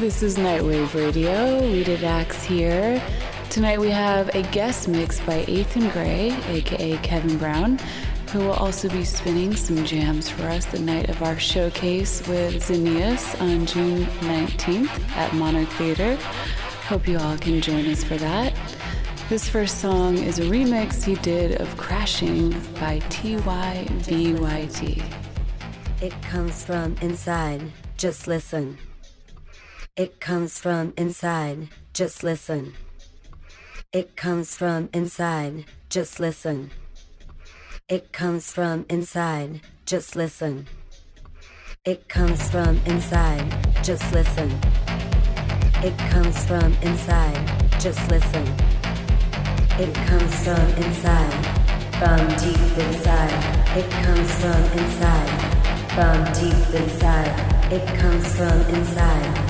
This is Nightwave Radio. Weeded Axe here. Tonight we have a guest mix by Ethan Gray, aka Kevin Brown, who will also be spinning some jams for us the night of our showcase with Xenius on June 19th at Monarch Theater. Hope you all can join us for that. This first song is a remix he did of Crashing by TYVYT. It comes from inside. Just listen. It comes from inside. Just listen. It comes from inside. Just listen. It comes from inside. Just listen. It comes from inside. Just listen. It comes from inside. Just listen. It comes from inside. From deep inside. It comes from inside. From deep inside. It comes from inside.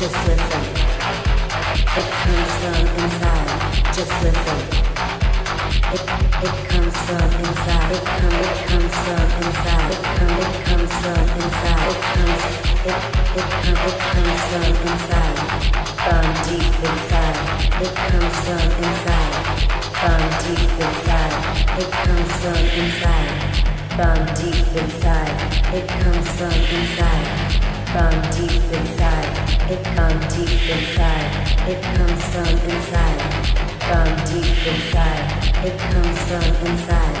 just listen. It. Comes from inside, just listen. It, it comes from inside, it, come, it comes from inside, it, come, it comes from inside, it comes, it, it, comes. it comes from inside, from deep inside, it comes from inside, from deep inside, it comes from inside, from deep inside, it comes from inside, from deep inside. It comes deep inside. It comes from inside. From deep inside. It comes from inside.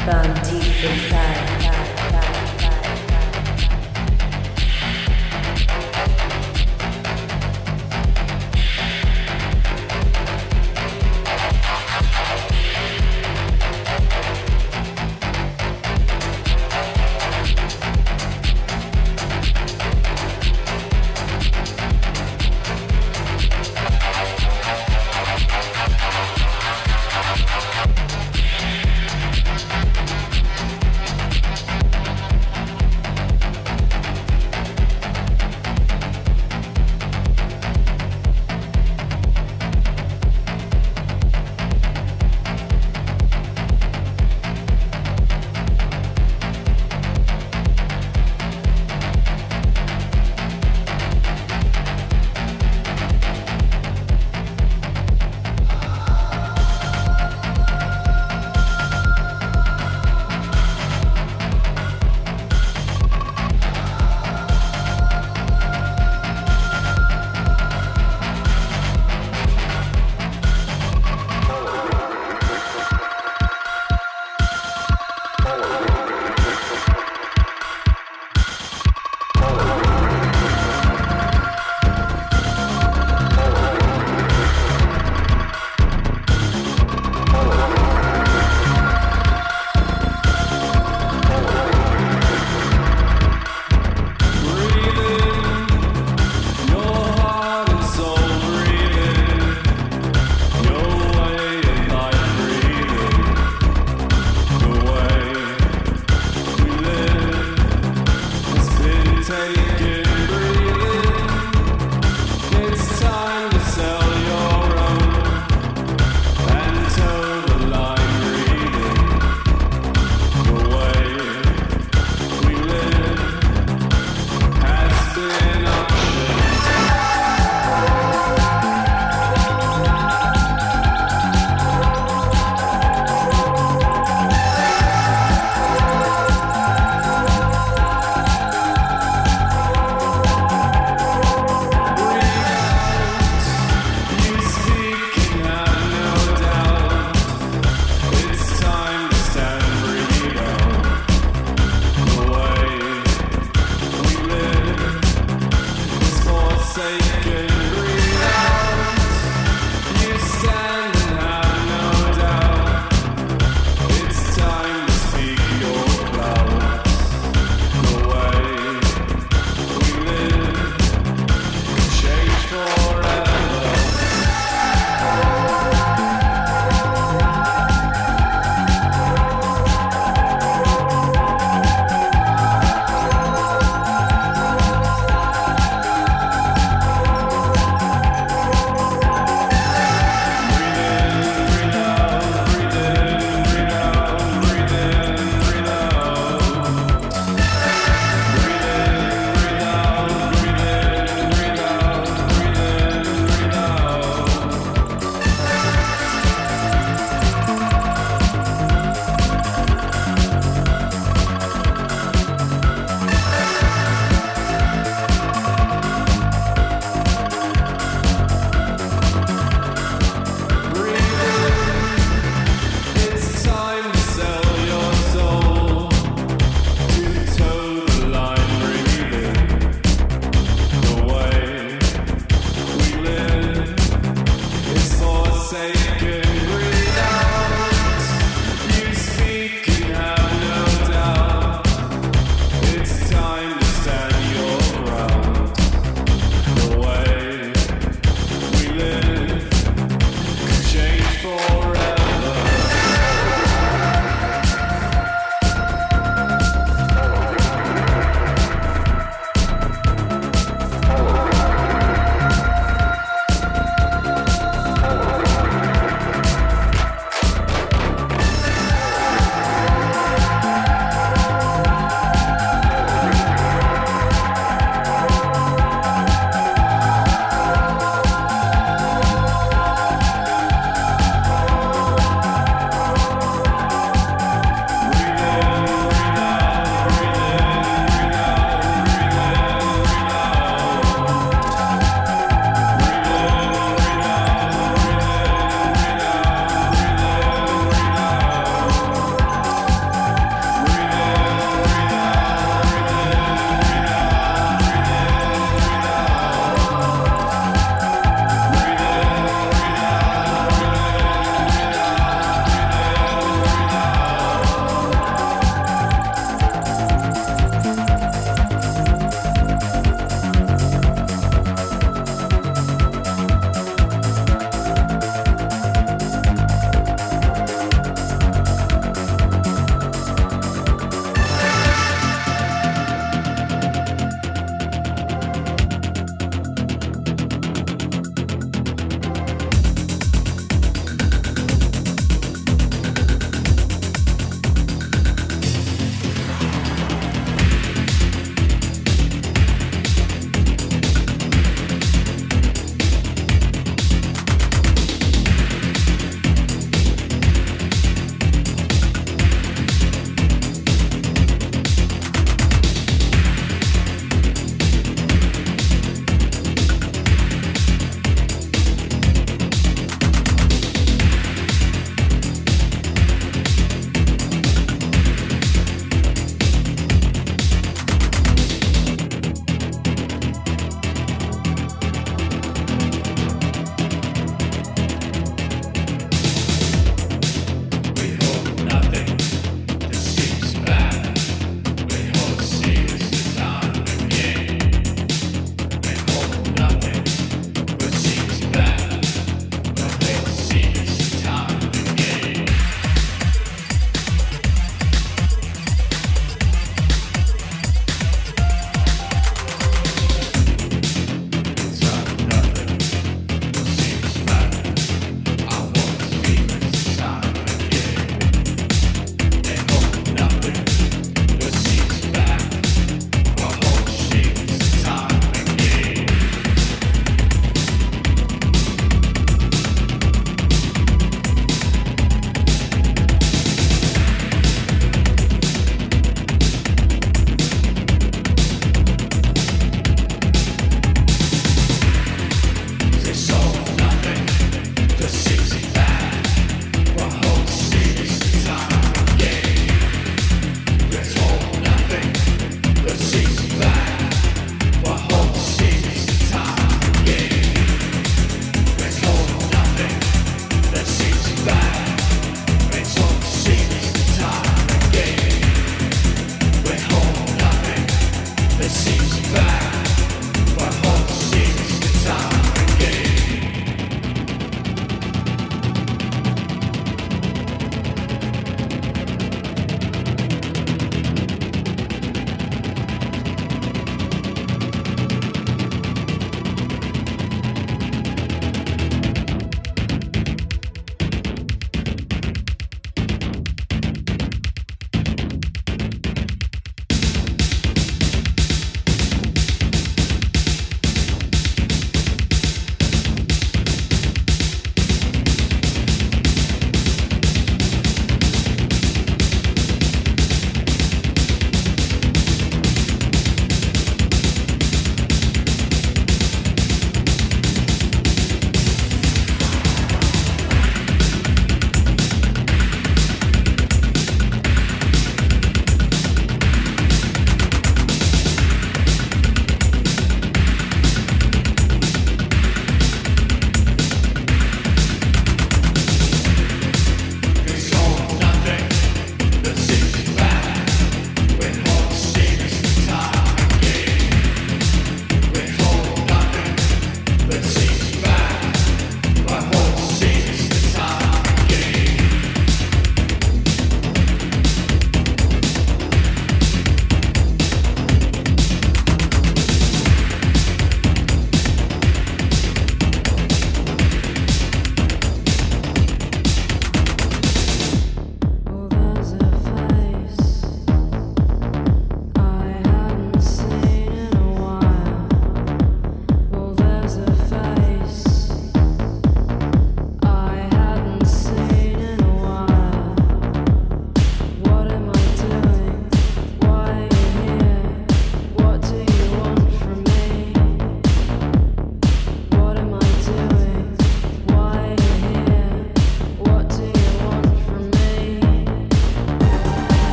From deep inside.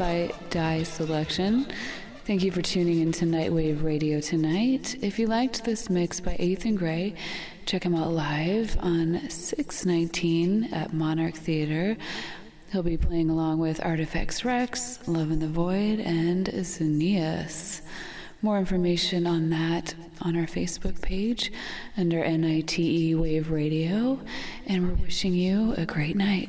By Die Selektion. Thank you for tuning in to Nightwave Radio tonight. If you liked this mix by Ethan Gray, check him out live on 619 at Monarch Theater He'll be playing along with Artifacts Rex, Love in the Void, and Xeneas. More information on that on our Facebook page under NITE Wave Radio. And we're wishing you a great night.